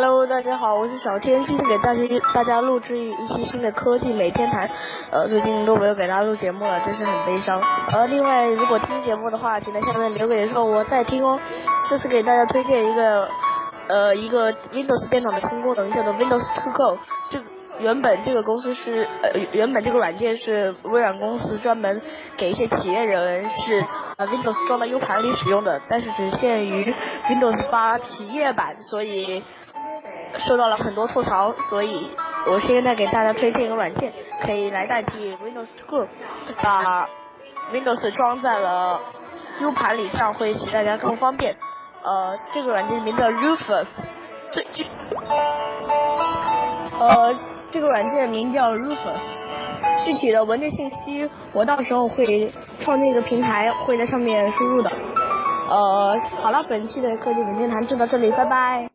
Hello，大家好，我是小天，今天给大家大家录制一期新的科技每天谈。呃，最近都没有给大家录节目了，真是很悲伤。呃，另外，如果听节目的话，请在下面留言说我在听哦。这次给大家推荐一个呃一个 Windows 电脑的新功能，叫做 Windows To Go。这原本这个公司是呃原本这个软件是微软公司专门给一些企业人士呃 Windows 装到 U 盘里使用的，但是只限于 Windows 8企业版，所以。受到了很多吐槽，所以我现在给大家推荐一个软件，可以来代替 Windows School，把 Windows 装在了 U 盘里，这样会使大家更方便。呃，这个软件名叫 Rufus，这这，呃，这个软件名叫 Rufus，具体的文件信息我到时候会创建一个平台，会在上面输入的。呃，好了，本期的科技文件谈就到这里，拜拜。